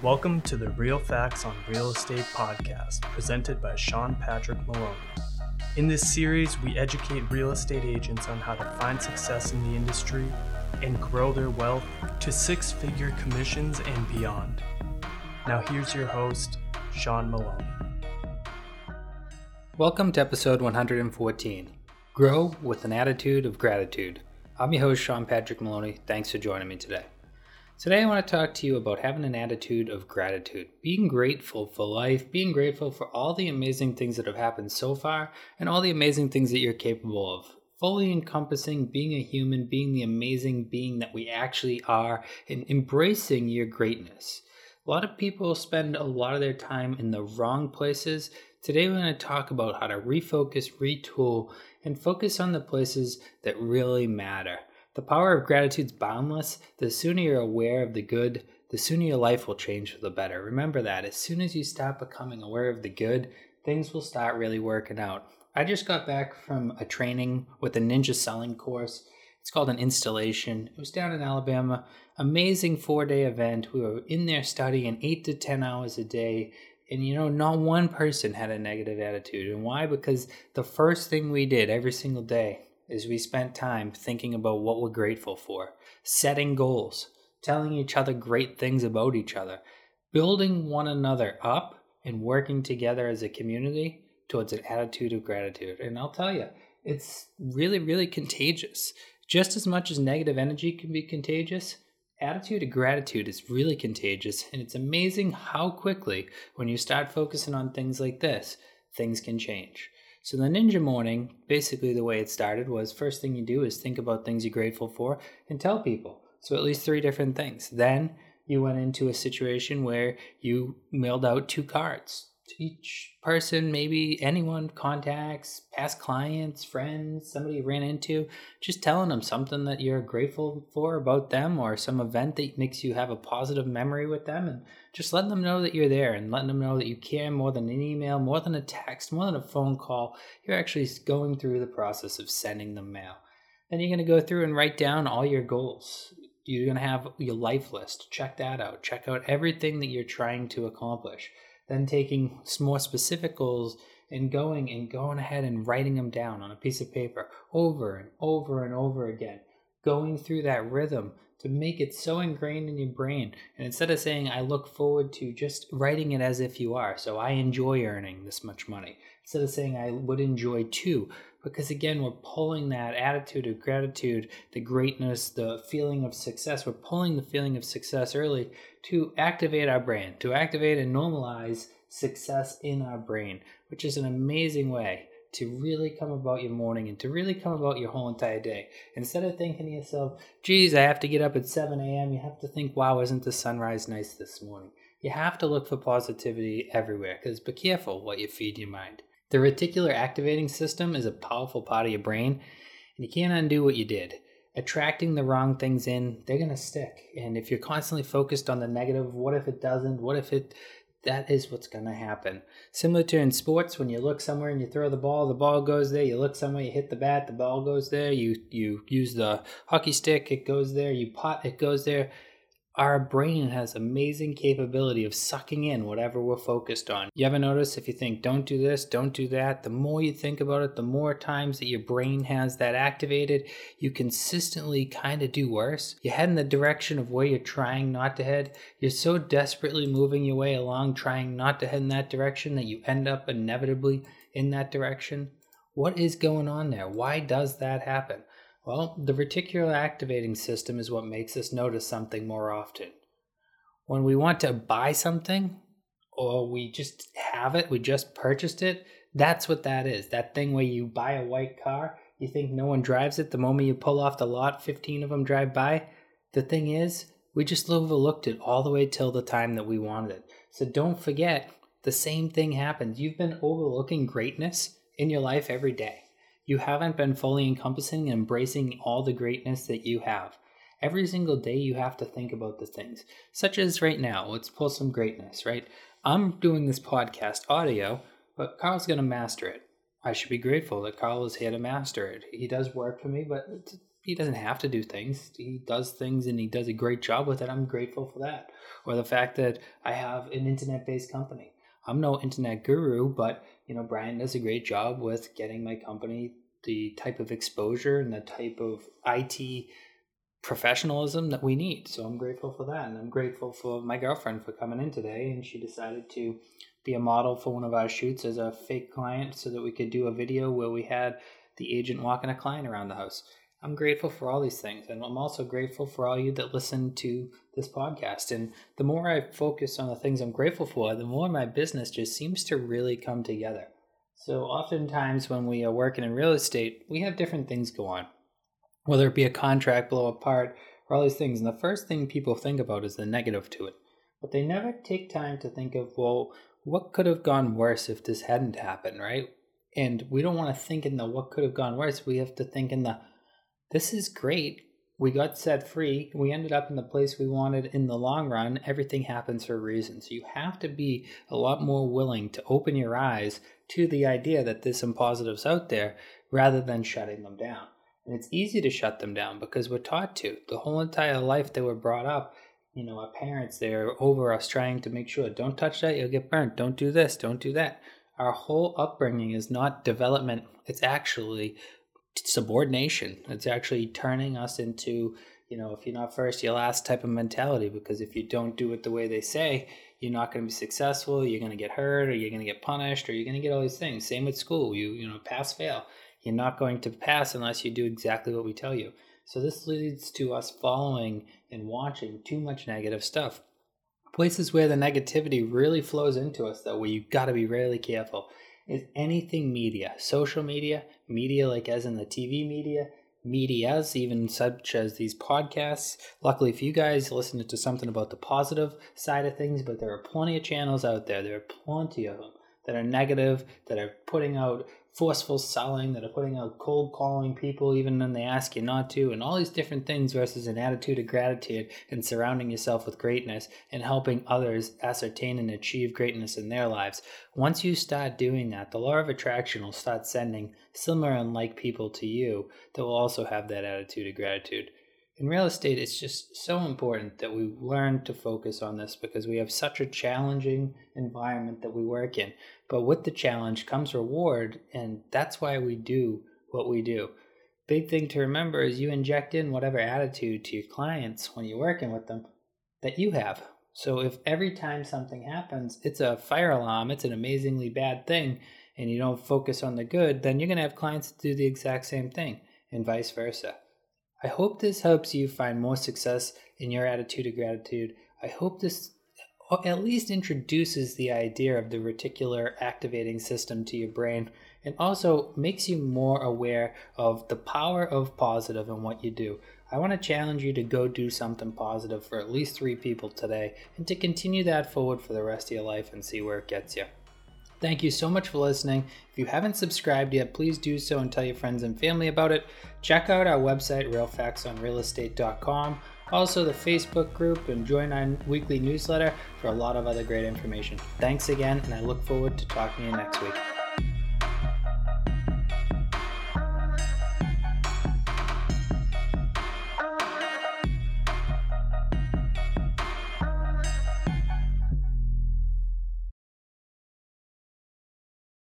Welcome to the Real Facts on Real Estate podcast, presented by Sean Patrick Maloney. In this series, we educate real estate agents on how to find success in the industry and grow their wealth to six figure commissions and beyond. Now, here's your host, Sean Maloney. Welcome to episode 114 Grow with an Attitude of Gratitude. I'm your host, Sean Patrick Maloney. Thanks for joining me today. Today, I want to talk to you about having an attitude of gratitude, being grateful for life, being grateful for all the amazing things that have happened so far, and all the amazing things that you're capable of. Fully encompassing being a human, being the amazing being that we actually are, and embracing your greatness. A lot of people spend a lot of their time in the wrong places. Today, we're going to talk about how to refocus, retool, and focus on the places that really matter. The power of gratitude is boundless. The sooner you're aware of the good, the sooner your life will change for the better. Remember that. As soon as you stop becoming aware of the good, things will start really working out. I just got back from a training with a ninja selling course. It's called an installation. It was down in Alabama. Amazing four day event. We were in there studying eight to 10 hours a day. And you know, not one person had a negative attitude. And why? Because the first thing we did every single day is we spent time thinking about what we're grateful for, setting goals, telling each other great things about each other, building one another up, and working together as a community towards an attitude of gratitude. And I'll tell you, it's really, really contagious. Just as much as negative energy can be contagious, attitude of gratitude is really contagious. And it's amazing how quickly, when you start focusing on things like this, things can change. So the ninja morning, basically the way it started was first thing you do is think about things you're grateful for and tell people. So at least three different things. Then you went into a situation where you mailed out two cards each person, maybe anyone, contacts, past clients, friends, somebody you ran into, just telling them something that you're grateful for about them or some event that makes you have a positive memory with them and just letting them know that you're there and letting them know that you care more than an email, more than a text, more than a phone call. You're actually going through the process of sending them mail. Then you're going to go through and write down all your goals. You're going to have your life list. Check that out. Check out everything that you're trying to accomplish then taking more specific goals and going and going ahead and writing them down on a piece of paper over and over and over again, going through that rhythm to make it so ingrained in your brain. And instead of saying, I look forward to just writing it as if you are, so I enjoy earning this much money, instead of saying, I would enjoy too, because again, we're pulling that attitude of gratitude, the greatness, the feeling of success. We're pulling the feeling of success early to activate our brain, to activate and normalize success in our brain, which is an amazing way to really come about your morning and to really come about your whole entire day. Instead of thinking to yourself, geez, I have to get up at 7 a.m., you have to think, wow, isn't the sunrise nice this morning? You have to look for positivity everywhere because be careful what you feed your mind. The reticular activating system is a powerful part of your brain, and you can't undo what you did. Attracting the wrong things in, they're going to stick. And if you're constantly focused on the negative, what if it doesn't? What if it that is what's going to happen. Similar to in sports, when you look somewhere and you throw the ball, the ball goes there. You look somewhere, you hit the bat, the ball goes there. You you use the hockey stick, it goes there. You pot, it goes there our brain has amazing capability of sucking in whatever we're focused on. You ever notice if you think, don't do this, don't do that, the more you think about it, the more times that your brain has that activated, you consistently kind of do worse. You head in the direction of where you're trying not to head. You're so desperately moving your way along, trying not to head in that direction, that you end up inevitably in that direction. What is going on there? Why does that happen? Well, the reticular activating system is what makes us notice something more often. When we want to buy something, or we just have it, we just purchased it, that's what that is. That thing where you buy a white car, you think no one drives it, the moment you pull off the lot, 15 of them drive by. The thing is, we just overlooked it all the way till the time that we wanted it. So don't forget, the same thing happens. You've been overlooking greatness in your life every day. You haven't been fully encompassing and embracing all the greatness that you have. Every single day, you have to think about the things, such as right now. Let's pull some greatness, right? I'm doing this podcast audio, but Carl's going to master it. I should be grateful that Carl is here to master it. He does work for me, but he doesn't have to do things. He does things and he does a great job with it. I'm grateful for that. Or the fact that I have an internet based company. I'm no internet guru, but you know, Brian does a great job with getting my company the type of exposure and the type of IT professionalism that we need. So I'm grateful for that. And I'm grateful for my girlfriend for coming in today. And she decided to be a model for one of our shoots as a fake client so that we could do a video where we had the agent walking a client around the house. I'm grateful for all these things. And I'm also grateful for all you that listen to this podcast. And the more I focus on the things I'm grateful for, the more my business just seems to really come together. So, oftentimes when we are working in real estate, we have different things go on, whether it be a contract blow apart or all these things. And the first thing people think about is the negative to it. But they never take time to think of, well, what could have gone worse if this hadn't happened, right? And we don't want to think in the what could have gone worse. We have to think in the this is great. We got set free. We ended up in the place we wanted in the long run. Everything happens for a reason. So you have to be a lot more willing to open your eyes to the idea that there's some positives out there rather than shutting them down. And it's easy to shut them down because we're taught to. The whole entire life that we're brought up, you know, our parents, they're over us trying to make sure don't touch that, you'll get burnt. Don't do this, don't do that. Our whole upbringing is not development, it's actually subordination. It's actually turning us into, you know, if you're not first, you're last type of mentality. Because if you don't do it the way they say, you're not going to be successful. You're going to get hurt, or you're going to get punished, or you're going to get all these things. Same with school. You you know, pass fail. You're not going to pass unless you do exactly what we tell you. So this leads to us following and watching too much negative stuff. Places where the negativity really flows into us, though, where you've got to be really careful is anything media, social media, media like as in the TV media, medias, even such as these podcasts. Luckily for you guys, listen to something about the positive side of things, but there are plenty of channels out there. There are plenty of them that are negative, that are putting out forceful selling, that are putting out cold calling people even when they ask you not to, and all these different things versus an attitude of gratitude and surrounding yourself with greatness and helping others ascertain and achieve greatness in their lives. Once you start doing that, the law of attraction will start sending similar and like people to you that will also have that attitude of gratitude. In real estate, it's just so important that we learn to focus on this because we have such a challenging environment that we work in. But with the challenge comes reward, and that's why we do what we do. Big thing to remember is you inject in whatever attitude to your clients when you're working with them that you have. So if every time something happens, it's a fire alarm, it's an amazingly bad thing, and you don't focus on the good, then you're going to have clients do the exact same thing, and vice versa. I hope this helps you find more success in your attitude of gratitude. I hope this uh, at least introduces the idea of the reticular activating system to your brain and also makes you more aware of the power of positive in what you do. I want to challenge you to go do something positive for at least three people today and to continue that forward for the rest of your life and see where it gets you. Thank you so much for listening. If you haven't subscribed yet, please do so and tell your friends and family about it. Check out our website, realfactsonrealestate.com also the Facebook group, and join our weekly newsletter for a lot of other great information. Thanks again, and I look forward to talking to you next week.